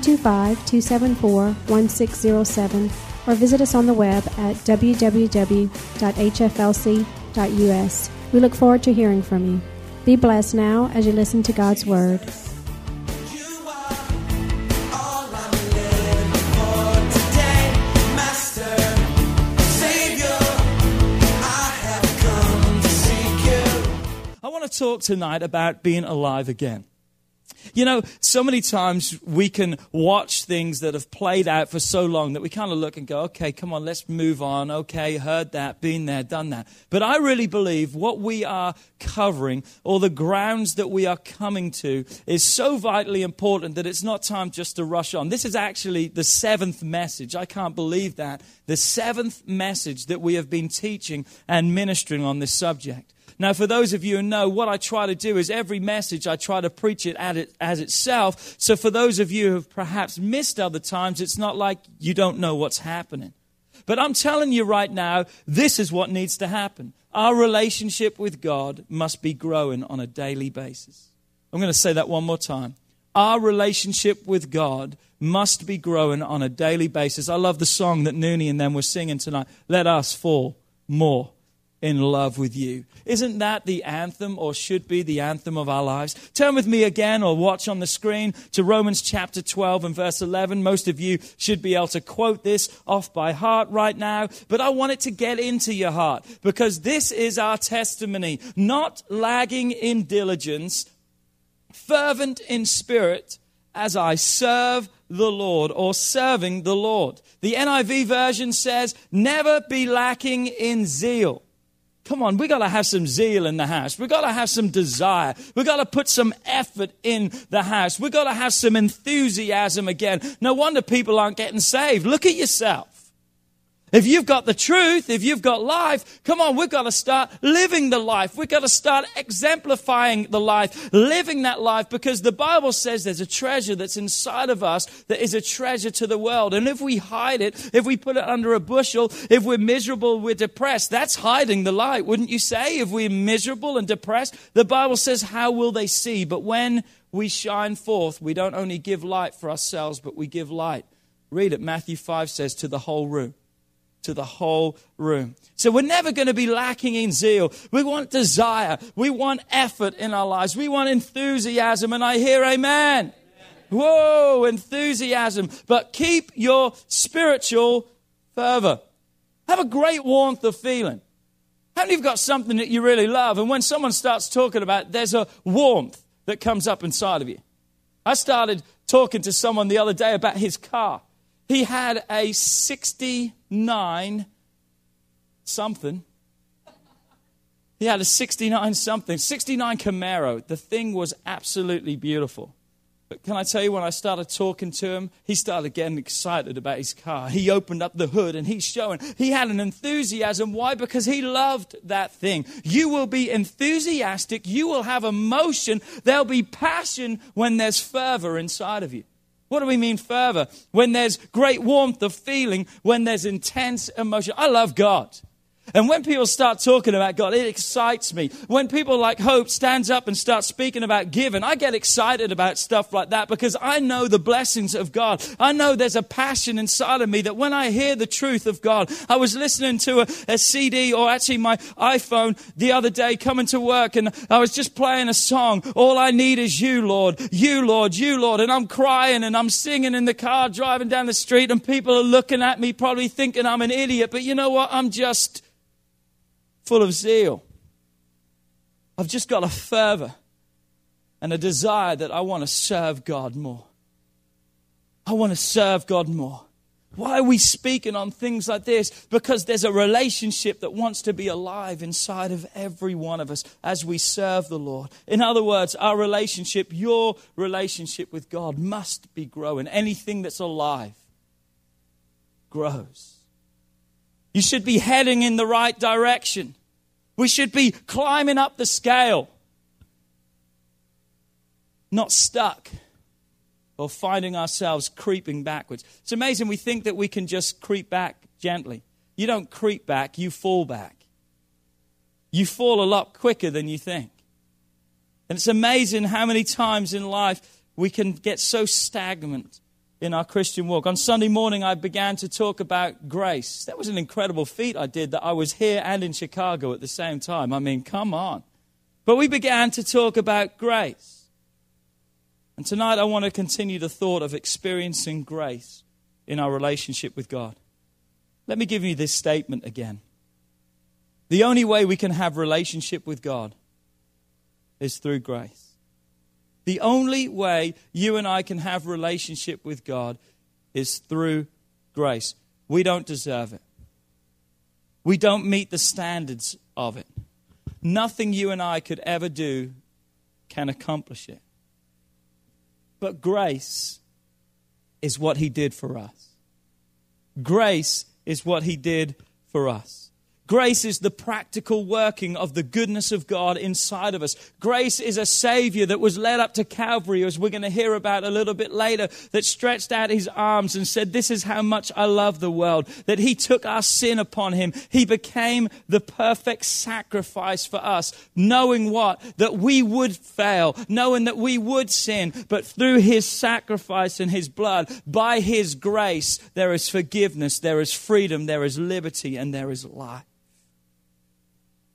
225 274 1607 or visit us on the web at www.hflc.us. We look forward to hearing from you. Be blessed now as you listen to God's Word. I want to talk tonight about being alive again. You know, so many times we can watch things that have played out for so long that we kind of look and go, okay, come on, let's move on. Okay, heard that, been there, done that. But I really believe what we are covering or the grounds that we are coming to is so vitally important that it's not time just to rush on. This is actually the seventh message. I can't believe that. The seventh message that we have been teaching and ministering on this subject. Now, for those of you who know, what I try to do is every message I try to preach it at it as itself. So, for those of you who have perhaps missed other times, it's not like you don't know what's happening. But I'm telling you right now, this is what needs to happen. Our relationship with God must be growing on a daily basis. I'm going to say that one more time. Our relationship with God must be growing on a daily basis. I love the song that Nooney and them were singing tonight. Let us fall more in love with you. Isn't that the anthem or should be the anthem of our lives? Turn with me again or watch on the screen to Romans chapter 12 and verse 11. Most of you should be able to quote this off by heart right now, but I want it to get into your heart because this is our testimony. Not lagging in diligence, fervent in spirit as I serve the Lord or serving the Lord. The NIV version says, never be lacking in zeal. Come on, we got to have some zeal in the house. We got to have some desire. We got to put some effort in the house. We got to have some enthusiasm again. No wonder people aren't getting saved. Look at yourself. If you've got the truth, if you've got life, come on, we've got to start living the life. We've got to start exemplifying the life, living that life, because the Bible says there's a treasure that's inside of us that is a treasure to the world. And if we hide it, if we put it under a bushel, if we're miserable, we're depressed, that's hiding the light, wouldn't you say? If we're miserable and depressed, the Bible says, how will they see? But when we shine forth, we don't only give light for ourselves, but we give light. Read it. Matthew 5 says to the whole room to the whole room. So we're never going to be lacking in zeal. We want desire. We want effort in our lives. We want enthusiasm. And I hear amen. Whoa, enthusiasm. But keep your spiritual fervor. Have a great warmth of feeling. How many have got something that you really love? And when someone starts talking about it, there's a warmth that comes up inside of you. I started talking to someone the other day about his car. He had a 69 something. He had a 69 something, 69 Camaro. The thing was absolutely beautiful. But can I tell you, when I started talking to him, he started getting excited about his car. He opened up the hood and he's showing he had an enthusiasm. Why? Because he loved that thing. You will be enthusiastic. You will have emotion. There'll be passion when there's fervor inside of you. What do we mean fervor? When there's great warmth of feeling, when there's intense emotion. I love God. And when people start talking about God, it excites me. When people like Hope stands up and starts speaking about giving, I get excited about stuff like that because I know the blessings of God. I know there's a passion inside of me that when I hear the truth of God, I was listening to a, a CD or actually my iPhone the other day coming to work and I was just playing a song. All I need is you, Lord. You, Lord. You, Lord. And I'm crying and I'm singing in the car driving down the street and people are looking at me probably thinking I'm an idiot. But you know what? I'm just full of zeal. I've just got a fervor and a desire that I want to serve God more. I want to serve God more. Why are we speaking on things like this? Because there's a relationship that wants to be alive inside of every one of us as we serve the Lord. In other words, our relationship, your relationship with God, must be growing. Anything that's alive grows. You should be heading in the right direction. We should be climbing up the scale, not stuck or finding ourselves creeping backwards. It's amazing we think that we can just creep back gently. You don't creep back, you fall back. You fall a lot quicker than you think. And it's amazing how many times in life we can get so stagnant in our Christian walk. On Sunday morning, I began to talk about grace. That was an incredible feat I did that I was here and in Chicago at the same time. I mean, come on. But we began to talk about grace. And tonight, I want to continue the thought of experiencing grace in our relationship with God. Let me give you this statement again. The only way we can have relationship with God is through grace. The only way you and I can have relationship with God is through grace. We don't deserve it. We don't meet the standards of it. Nothing you and I could ever do can accomplish it. But grace is what he did for us. Grace is what he did for us. Grace is the practical working of the goodness of God inside of us. Grace is a Savior that was led up to Calvary, as we're going to hear about a little bit later, that stretched out His arms and said, This is how much I love the world. That He took our sin upon Him. He became the perfect sacrifice for us, knowing what? That we would fail, knowing that we would sin, but through His sacrifice and His blood, by His grace, there is forgiveness, there is freedom, there is liberty, and there is life.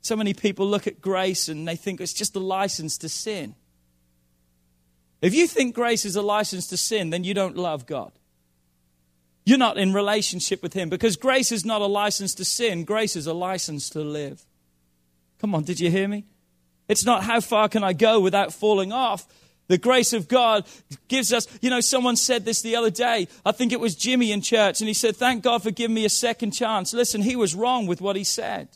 So many people look at grace and they think it's just a license to sin. If you think grace is a license to sin, then you don't love God. You're not in relationship with Him because grace is not a license to sin, grace is a license to live. Come on, did you hear me? It's not how far can I go without falling off. The grace of God gives us, you know, someone said this the other day. I think it was Jimmy in church, and he said, Thank God for giving me a second chance. Listen, he was wrong with what he said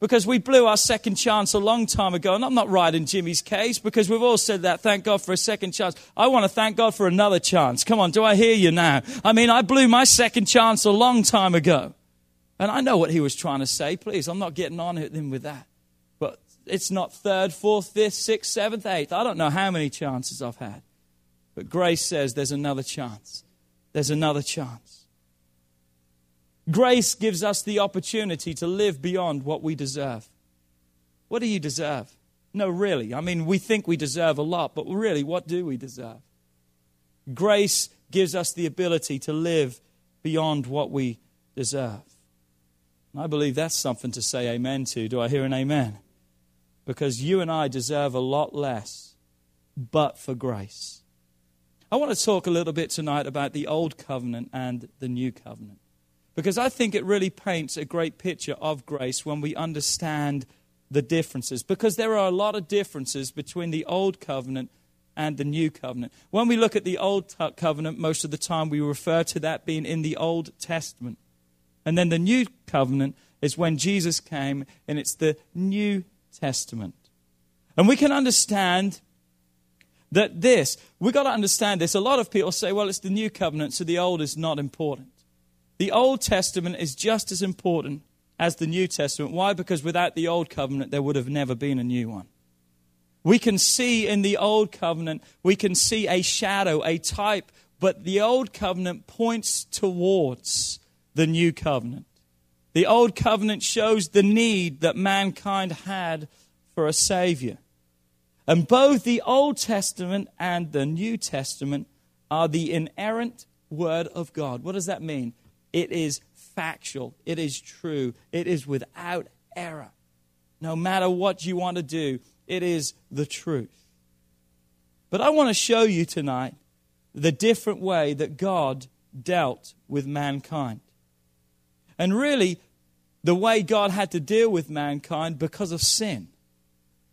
because we blew our second chance a long time ago. And I'm not riding Jimmy's case because we've all said that. Thank God for a second chance. I want to thank God for another chance. Come on, do I hear you now? I mean, I blew my second chance a long time ago. And I know what he was trying to say. Please, I'm not getting on him with that. But it's not third, fourth, fifth, sixth, seventh, eighth. I don't know how many chances I've had. But grace says there's another chance. There's another chance. Grace gives us the opportunity to live beyond what we deserve. What do you deserve? No, really. I mean, we think we deserve a lot, but really, what do we deserve? Grace gives us the ability to live beyond what we deserve. And I believe that's something to say amen to. Do I hear an amen? Because you and I deserve a lot less, but for grace. I want to talk a little bit tonight about the old covenant and the new covenant. Because I think it really paints a great picture of grace when we understand the differences. Because there are a lot of differences between the old covenant and the new covenant. When we look at the old covenant, most of the time we refer to that being in the Old Testament. And then the new covenant is when Jesus came, and it's the New Testament. And we can understand that this, we've got to understand this. A lot of people say, well, it's the new covenant, so the old is not important. The Old Testament is just as important as the New Testament. Why? Because without the Old Covenant, there would have never been a new one. We can see in the Old Covenant, we can see a shadow, a type, but the Old Covenant points towards the New Covenant. The Old Covenant shows the need that mankind had for a Savior. And both the Old Testament and the New Testament are the inerrant Word of God. What does that mean? It is factual. It is true. It is without error. No matter what you want to do, it is the truth. But I want to show you tonight the different way that God dealt with mankind. And really, the way God had to deal with mankind because of sin,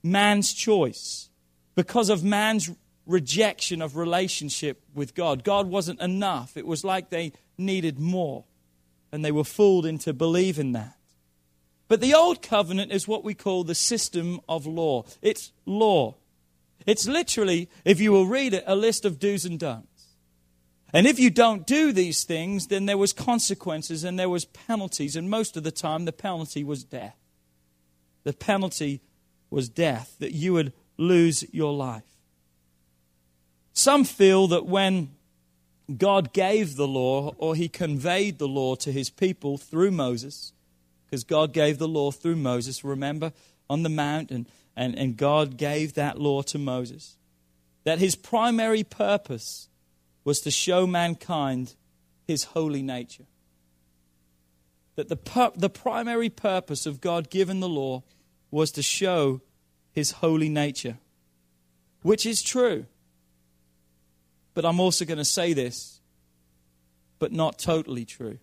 man's choice, because of man's rejection of relationship with God. God wasn't enough. It was like they needed more. And they were fooled into believing that. But the Old Covenant is what we call the system of law. It's law. It's literally, if you will read it, a list of do's and don'ts. And if you don't do these things, then there was consequences and there was penalties. And most of the time, the penalty was death. The penalty was death, that you would lose your life. Some feel that when God gave the law or he conveyed the law to his people through Moses, because God gave the law through Moses, remember, on the mount, and, and, and God gave that law to Moses, that his primary purpose was to show mankind his holy nature. That the, pur- the primary purpose of God giving the law was to show his holy nature, which is true. But I'm also going to say this, but not totally true.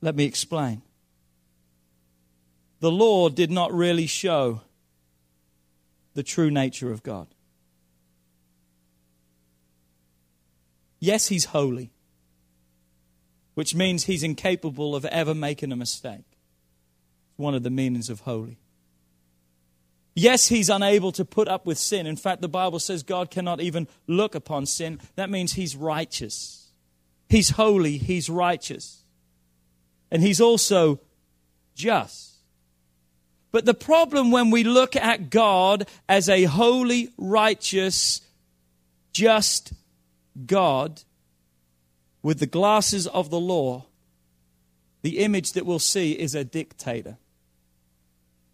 Let me explain. The law did not really show the true nature of God. Yes, he's holy, which means he's incapable of ever making a mistake. One of the meanings of holy. Yes, he's unable to put up with sin. In fact, the Bible says God cannot even look upon sin. That means he's righteous. He's holy, he's righteous. And he's also just. But the problem when we look at God as a holy, righteous, just God with the glasses of the law, the image that we'll see is a dictator.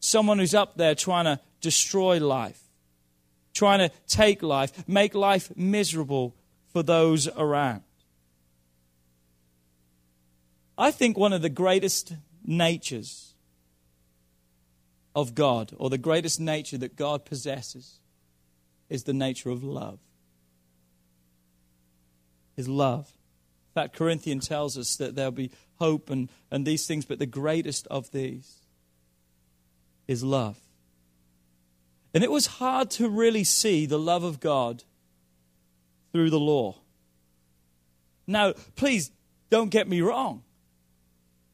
Someone who's up there trying to destroy life, trying to take life, make life miserable for those around. I think one of the greatest natures of God, or the greatest nature that God possesses, is the nature of love. Is love. In fact, Corinthian tells us that there'll be hope and, and these things, but the greatest of these is love. And it was hard to really see the love of God through the law. Now, please don't get me wrong.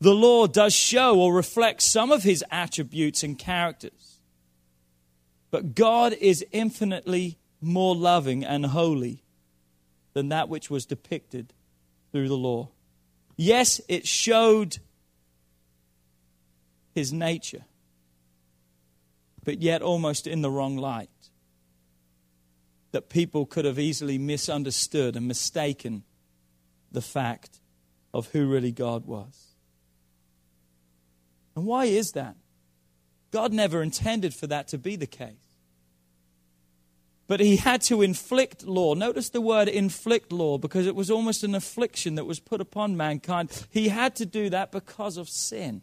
The law does show or reflect some of his attributes and characters. But God is infinitely more loving and holy than that which was depicted through the law. Yes, it showed his nature but yet almost in the wrong light. That people could have easily misunderstood and mistaken the fact of who really God was. And why is that? God never intended for that to be the case. But he had to inflict law. Notice the word inflict law because it was almost an affliction that was put upon mankind. He had to do that because of sin.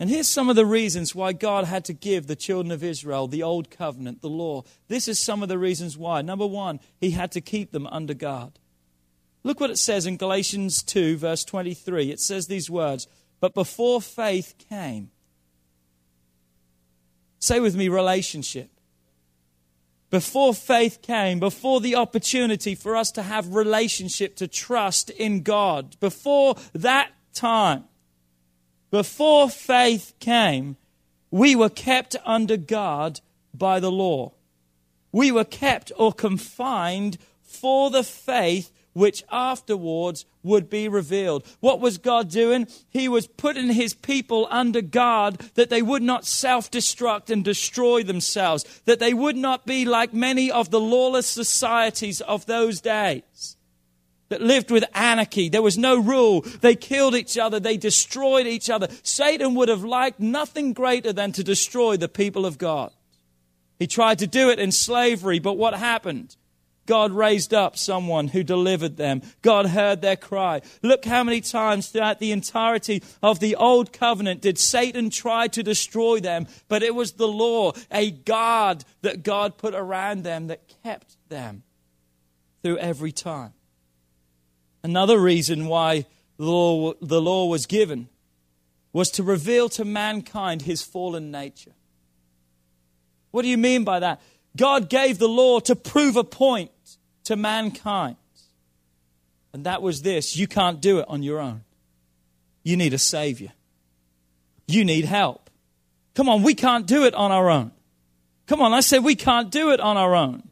And here's some of the reasons why God had to give the children of Israel the old covenant, the law. This is some of the reasons why. Number one, he had to keep them under guard. Look what it says in Galatians 2, verse 23. It says these words But before faith came, say with me, relationship. Before faith came, before the opportunity for us to have relationship, to trust in God, before that time, before faith came, we were kept under guard by the law. We were kept or confined for the faith which afterwards would be revealed. What was God doing? He was putting his people under guard that they would not self destruct and destroy themselves, that they would not be like many of the lawless societies of those days that lived with anarchy. There was no rule. They killed each other. They destroyed each other. Satan would have liked nothing greater than to destroy the people of God. He tried to do it in slavery, but what happened? God raised up someone who delivered them. God heard their cry. Look how many times throughout the entirety of the old covenant did Satan try to destroy them, but it was the law, a guard that God put around them that kept them through every time. Another reason why the law, the law was given was to reveal to mankind his fallen nature. What do you mean by that? God gave the law to prove a point to mankind. And that was this you can't do it on your own. You need a Savior. You need help. Come on, we can't do it on our own. Come on, I said we can't do it on our own.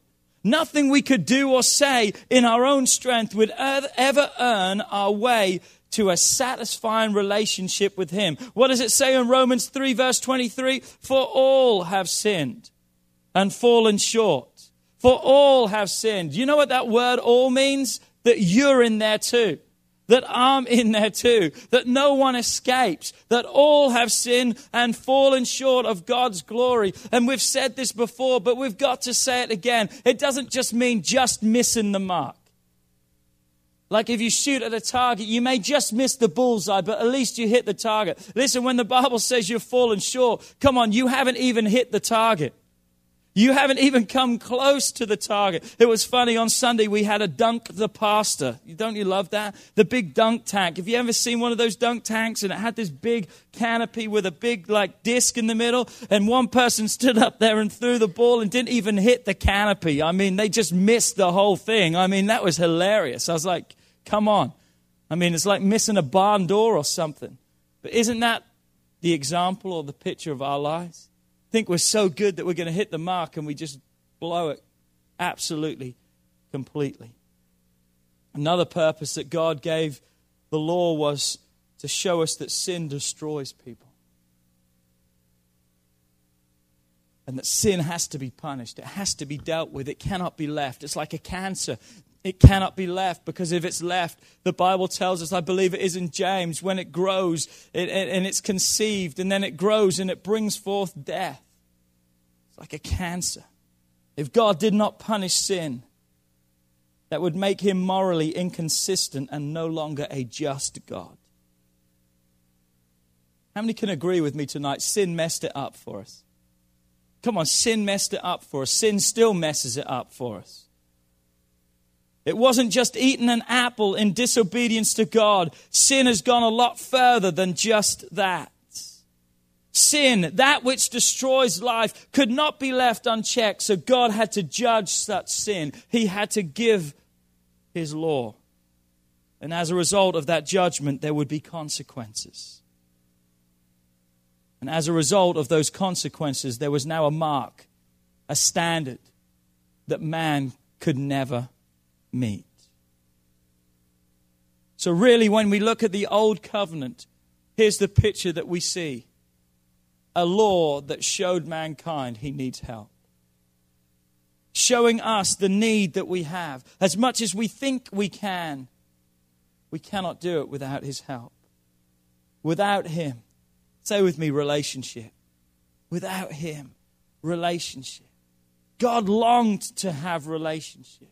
Nothing we could do or say in our own strength would ever earn our way to a satisfying relationship with Him. What does it say in Romans 3, verse 23? For all have sinned and fallen short. For all have sinned. You know what that word all means? That you're in there too that I'm in there too, that no one escapes, that all have sinned and fallen short of God's glory. And we've said this before, but we've got to say it again. It doesn't just mean just missing the mark. Like if you shoot at a target, you may just miss the bullseye, but at least you hit the target. Listen, when the Bible says you've fallen short, come on, you haven't even hit the target. You haven't even come close to the target. It was funny on Sunday we had a dunk the pastor. Don't you love that? The big dunk tank. Have you ever seen one of those dunk tanks and it had this big canopy with a big like disc in the middle and one person stood up there and threw the ball and didn't even hit the canopy. I mean, they just missed the whole thing. I mean, that was hilarious. I was like, come on. I mean, it's like missing a barn door or something. But isn't that the example or the picture of our lives? Think we're so good that we're going to hit the mark and we just blow it absolutely, completely. Another purpose that God gave the law was to show us that sin destroys people. And that sin has to be punished. It has to be dealt with. It cannot be left. It's like a cancer. It cannot be left because if it's left, the Bible tells us, I believe it is in James, when it grows it, it, and it's conceived and then it grows and it brings forth death. It's like a cancer. If God did not punish sin, that would make him morally inconsistent and no longer a just God. How many can agree with me tonight? Sin messed it up for us. Come on, sin messed it up for us. Sin still messes it up for us. It wasn't just eating an apple in disobedience to God. Sin has gone a lot further than just that. Sin, that which destroys life, could not be left unchecked, so God had to judge such sin. He had to give His law. And as a result of that judgment, there would be consequences. And as a result of those consequences, there was now a mark, a standard that man could never meet. So, really, when we look at the Old Covenant, here's the picture that we see a law that showed mankind he needs help. Showing us the need that we have. As much as we think we can, we cannot do it without his help. Without him, say with me, relationship. Without him, relationship. God longed to have relationship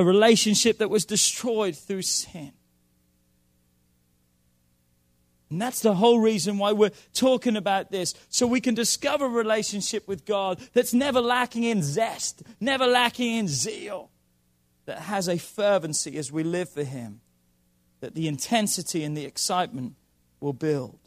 a relationship that was destroyed through sin. And that's the whole reason why we're talking about this. So we can discover a relationship with God that's never lacking in zest, never lacking in zeal, that has a fervency as we live for Him, that the intensity and the excitement will build.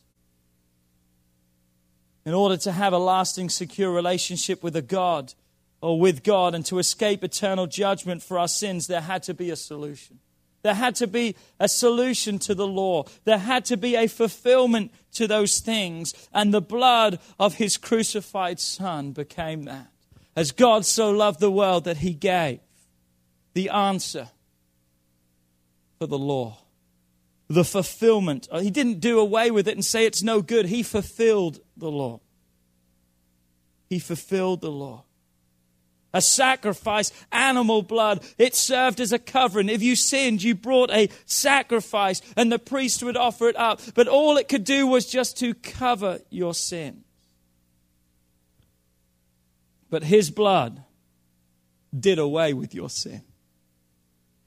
In order to have a lasting, secure relationship with a God, or with God and to escape eternal judgment for our sins, there had to be a solution. There had to be a solution to the law. There had to be a fulfillment to those things. And the blood of his crucified son became that. As God so loved the world that he gave the answer for the law, the fulfillment. He didn't do away with it and say it's no good. He fulfilled the law. He fulfilled the law a sacrifice, animal blood. It served as a covering. If you sinned, you brought a sacrifice and the priest would offer it up. But all it could do was just to cover your sin. But his blood did away with your sin.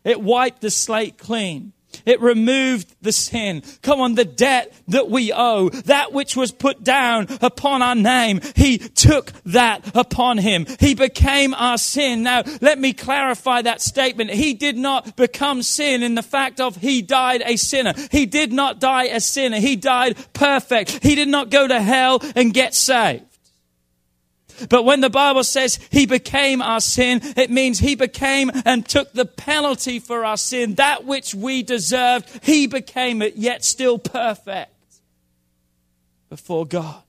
It wiped the slate clean. It removed the sin. Come on, the debt that we owe, that which was put down upon our name, He took that upon Him. He became our sin. Now, let me clarify that statement. He did not become sin in the fact of He died a sinner. He did not die a sinner. He died perfect. He did not go to hell and get saved. But when the Bible says he became our sin, it means he became and took the penalty for our sin, that which we deserved. He became it, yet still perfect before God.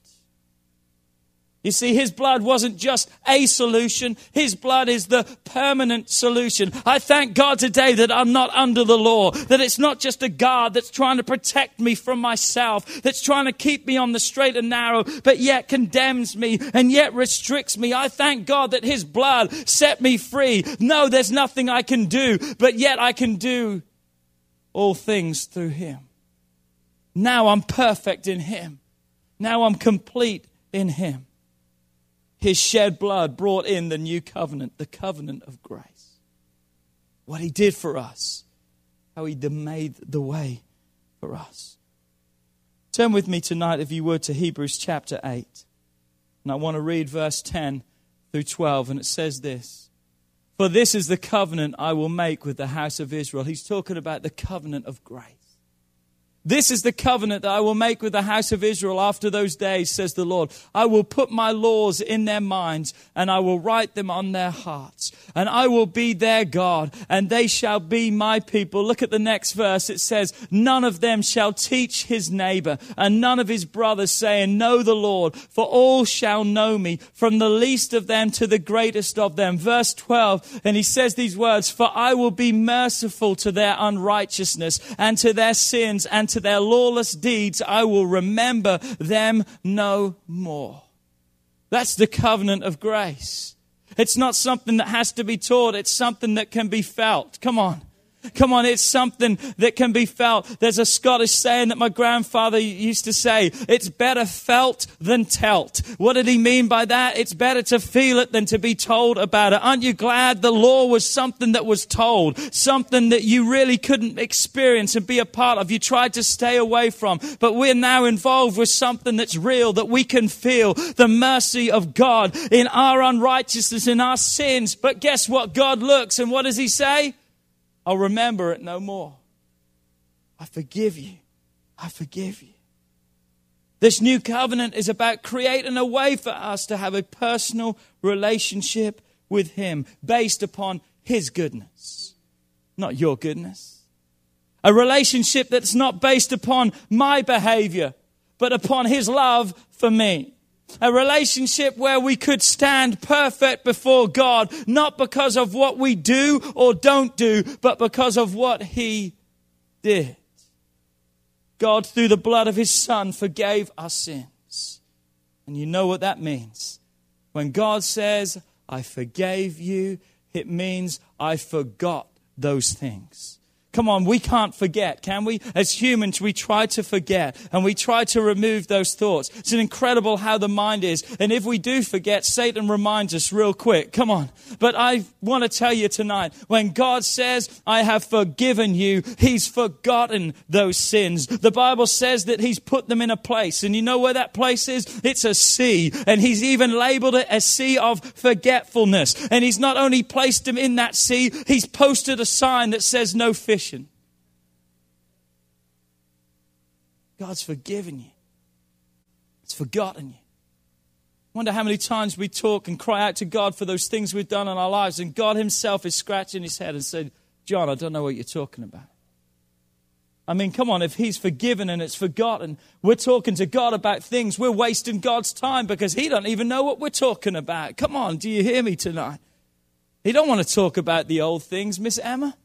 You see, his blood wasn't just a solution. His blood is the permanent solution. I thank God today that I'm not under the law, that it's not just a guard that's trying to protect me from myself, that's trying to keep me on the straight and narrow, but yet condemns me and yet restricts me. I thank God that his blood set me free. No, there's nothing I can do, but yet I can do all things through him. Now I'm perfect in him. Now I'm complete in him. His shed blood brought in the new covenant, the covenant of grace. What he did for us, how he made the way for us. Turn with me tonight, if you would, to Hebrews chapter 8. And I want to read verse 10 through 12, and it says this For this is the covenant I will make with the house of Israel. He's talking about the covenant of grace. This is the covenant that I will make with the house of Israel after those days, says the Lord. I will put my laws in their minds and I will write them on their hearts. And I will be their God and they shall be my people. Look at the next verse. It says, None of them shall teach his neighbor and none of his brothers, saying, Know the Lord, for all shall know me, from the least of them to the greatest of them. Verse 12, and he says these words, For I will be merciful to their unrighteousness and to their sins and to to their lawless deeds, I will remember them no more. That's the covenant of grace. It's not something that has to be taught, it's something that can be felt. Come on. Come on, it's something that can be felt. There's a Scottish saying that my grandfather used to say, it's better felt than telt. What did he mean by that? It's better to feel it than to be told about it. Aren't you glad the law was something that was told? Something that you really couldn't experience and be a part of. You tried to stay away from. But we're now involved with something that's real, that we can feel the mercy of God in our unrighteousness, in our sins. But guess what? God looks and what does he say? I'll remember it no more. I forgive you. I forgive you. This new covenant is about creating a way for us to have a personal relationship with Him based upon His goodness, not your goodness. A relationship that's not based upon my behavior, but upon His love for me. A relationship where we could stand perfect before God, not because of what we do or don't do, but because of what He did. God, through the blood of His Son, forgave our sins. And you know what that means. When God says, I forgave you, it means I forgot those things. Come on, we can't forget, can we? As humans, we try to forget and we try to remove those thoughts. It's an incredible how the mind is. And if we do forget, Satan reminds us real quick. Come on. But I want to tell you tonight, when God says, I have forgiven you, He's forgotten those sins. The Bible says that He's put them in a place. And you know where that place is? It's a sea. And He's even labeled it a sea of forgetfulness. And He's not only placed them in that sea, He's posted a sign that says no fish God's forgiven you. It's forgotten you. Wonder how many times we talk and cry out to God for those things we've done in our lives, and God Himself is scratching His head and said, John, I don't know what you're talking about. I mean, come on, if He's forgiven and it's forgotten, we're talking to God about things, we're wasting God's time because He don't even know what we're talking about. Come on, do you hear me tonight? He don't want to talk about the old things, Miss Emma.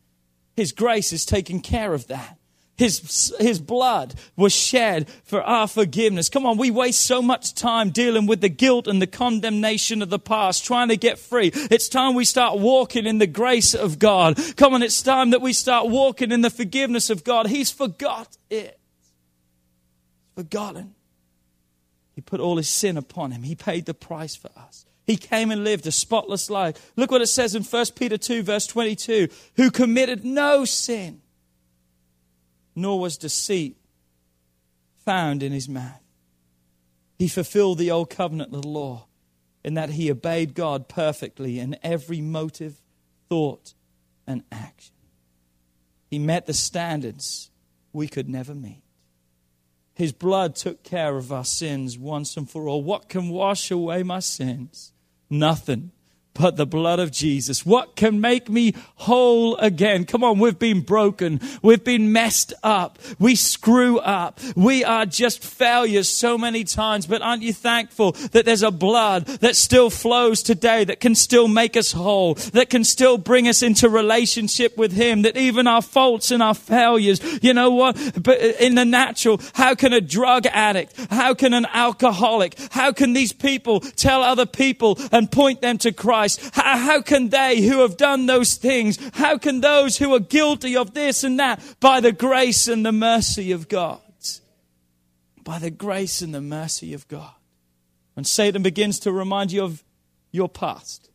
His grace is taking care of that. His, his blood was shed for our forgiveness. Come on, we waste so much time dealing with the guilt and the condemnation of the past, trying to get free. It's time we start walking in the grace of God. Come on, it's time that we start walking in the forgiveness of God. He's forgot it. Forgotten. He put all his sin upon him. He paid the price for us. He came and lived a spotless life. Look what it says in 1 Peter 2, verse 22 who committed no sin, nor was deceit found in his mouth. He fulfilled the old covenant of the law in that he obeyed God perfectly in every motive, thought, and action. He met the standards we could never meet. His blood took care of our sins once and for all. What can wash away my sins? Nothing but the blood of Jesus. What can make me whole again? Come on, we've been broken. We've been messed up. We screw up. We are just failures so many times, but aren't you thankful that there's a blood that still flows today that can still make us whole, that can still bring us into relationship with Him, that even our faults and our failures, you know what? But in the natural, how can a drug addict, how can an alcoholic, how can these people tell other people and point them to Christ? How, how can they who have done those things, how can those who are guilty of this and that, by the grace and the mercy of God? By the grace and the mercy of God. When Satan begins to remind you of your past,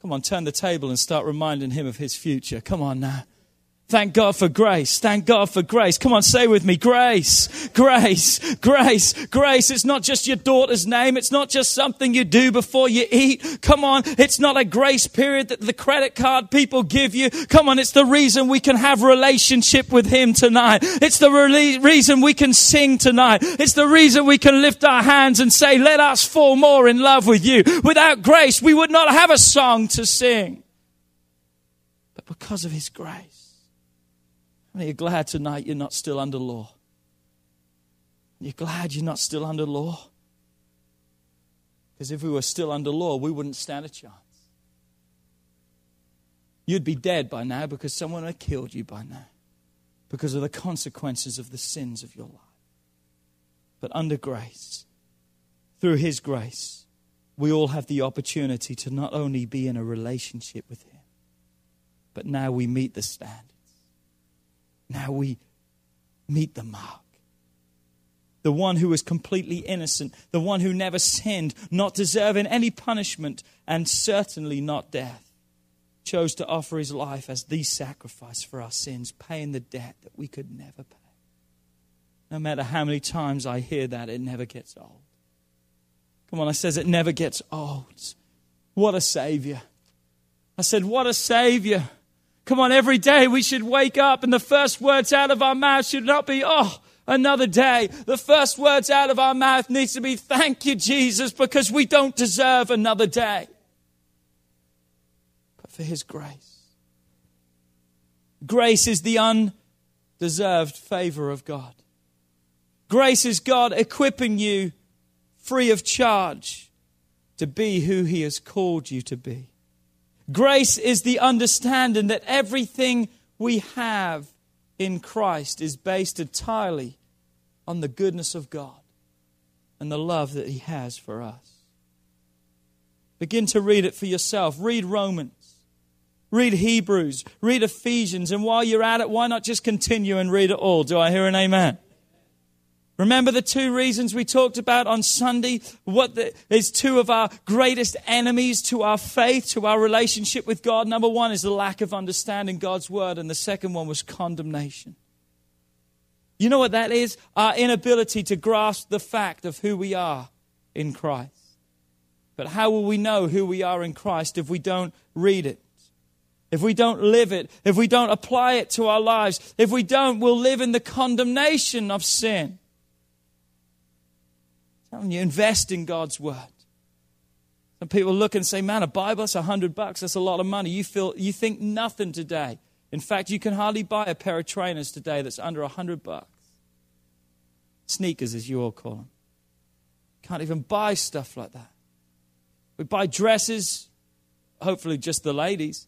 come on, turn the table and start reminding him of his future. Come on now. Thank God for grace. Thank God for grace. Come on, say with me, grace, grace, grace, grace. It's not just your daughter's name. It's not just something you do before you eat. Come on, it's not a grace period that the credit card people give you. Come on, it's the reason we can have relationship with Him tonight. It's the re- reason we can sing tonight. It's the reason we can lift our hands and say, let us fall more in love with you. Without grace, we would not have a song to sing. But because of His grace, you're glad tonight you're not still under law? You're glad you're not still under law? Because if we were still under law, we wouldn't stand a chance. You'd be dead by now because someone had killed you by now because of the consequences of the sins of your life. But under grace, through His grace, we all have the opportunity to not only be in a relationship with Him, but now we meet the standard. Now we meet the mark. The one who was completely innocent, the one who never sinned, not deserving any punishment, and certainly not death, chose to offer his life as the sacrifice for our sins, paying the debt that we could never pay. No matter how many times I hear that, it never gets old. Come on, I says it never gets old. What a savior. I said, what a savior. Come on, every day we should wake up and the first words out of our mouth should not be, oh, another day. The first words out of our mouth needs to be, thank you, Jesus, because we don't deserve another day. But for his grace. Grace is the undeserved favor of God. Grace is God equipping you free of charge to be who he has called you to be. Grace is the understanding that everything we have in Christ is based entirely on the goodness of God and the love that He has for us. Begin to read it for yourself. Read Romans, read Hebrews, read Ephesians, and while you're at it, why not just continue and read it all? Do I hear an amen? Remember the two reasons we talked about on Sunday? What the, is two of our greatest enemies to our faith, to our relationship with God? Number one is the lack of understanding God's word, and the second one was condemnation. You know what that is? Our inability to grasp the fact of who we are in Christ. But how will we know who we are in Christ if we don't read it? If we don't live it, if we don't apply it to our lives, if we don't, we'll live in the condemnation of sin telling you, invest in God's word. Some people look and say, man, a Bible, that's a hundred bucks, that's a lot of money. You feel you think nothing today. In fact, you can hardly buy a pair of trainers today that's under a hundred bucks. Sneakers, as you all call them. Can't even buy stuff like that. We buy dresses, hopefully just the ladies.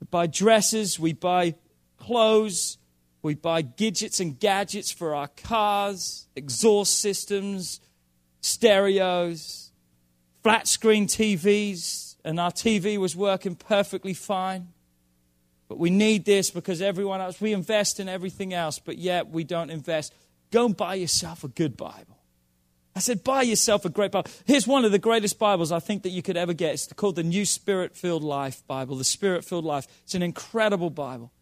We buy dresses, we buy clothes, we buy gadgets and gadgets for our cars, exhaust systems, stereos, flat screen TVs, and our TV was working perfectly fine. But we need this because everyone else, we invest in everything else, but yet we don't invest. Go and buy yourself a good Bible. I said, buy yourself a great Bible. Here's one of the greatest Bibles I think that you could ever get. It's called the New Spirit Filled Life Bible, the Spirit Filled Life. It's an incredible Bible.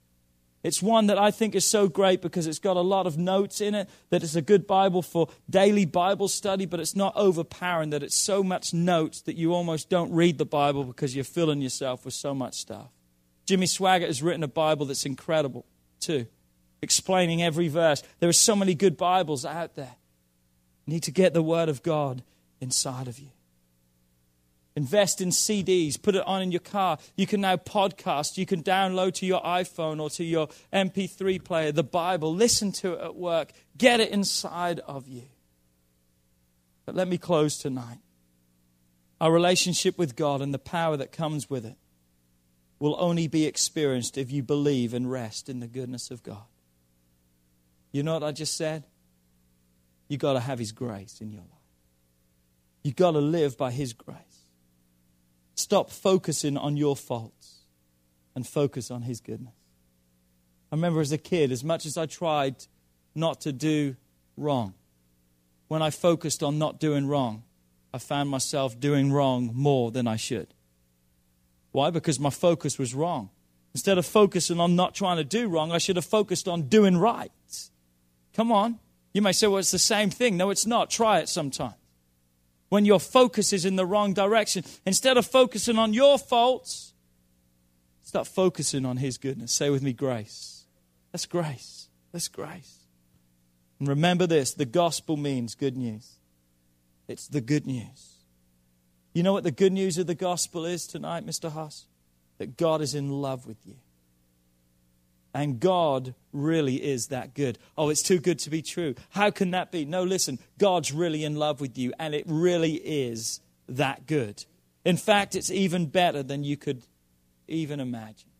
It's one that I think is so great because it's got a lot of notes in it, that it's a good Bible for daily Bible study, but it's not overpowering, that it's so much notes that you almost don't read the Bible because you're filling yourself with so much stuff. Jimmy Swaggart has written a Bible that's incredible, too, explaining every verse. There are so many good Bibles out there. You need to get the Word of God inside of you. Invest in CDs, put it on in your car. You can now podcast. You can download to your iPhone or to your MP3 player the Bible. Listen to it at work. Get it inside of you. But let me close tonight. Our relationship with God and the power that comes with it will only be experienced if you believe and rest in the goodness of God. You know what I just said? You've got to have His grace in your life. You've got to live by His grace. Stop focusing on your faults and focus on His goodness. I remember as a kid, as much as I tried not to do wrong, when I focused on not doing wrong, I found myself doing wrong more than I should. Why? Because my focus was wrong. Instead of focusing on not trying to do wrong, I should have focused on doing right. Come on. You may say, well, it's the same thing. No, it's not. Try it sometime when your focus is in the wrong direction. Instead of focusing on your faults, start focusing on His goodness. Say with me, grace. That's grace. That's grace. And remember this the gospel means good news. It's the good news. You know what the good news of the gospel is tonight, Mr. Haas? That God is in love with you. And God really is that good. Oh, it's too good to be true. How can that be? No, listen, God's really in love with you, and it really is that good. In fact, it's even better than you could even imagine.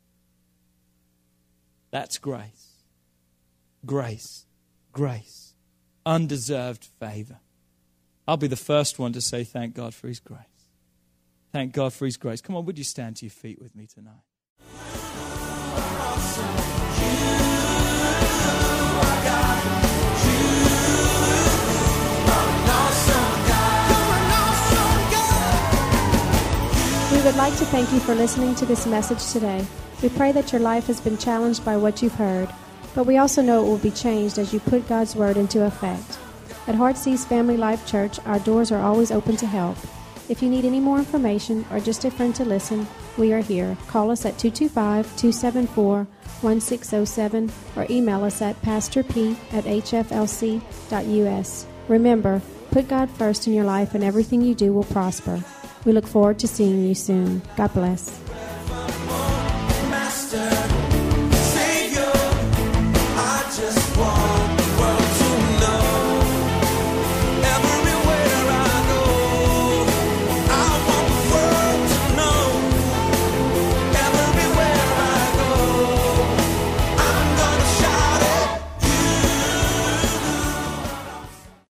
That's grace. Grace. Grace. Undeserved favor. I'll be the first one to say thank God for His grace. Thank God for His grace. Come on, would you stand to your feet with me tonight? We would like to thank you for listening to this message today. We pray that your life has been challenged by what you've heard, but we also know it will be changed as you put God's Word into effect. At Heartsease Family Life Church, our doors are always open to help. If you need any more information or just a friend to listen, we are here. Call us at 225 274 1607 or email us at pastorp at hflc.us. Remember, put God first in your life and everything you do will prosper. We look forward to seeing you soon. God bless. Master, Savior,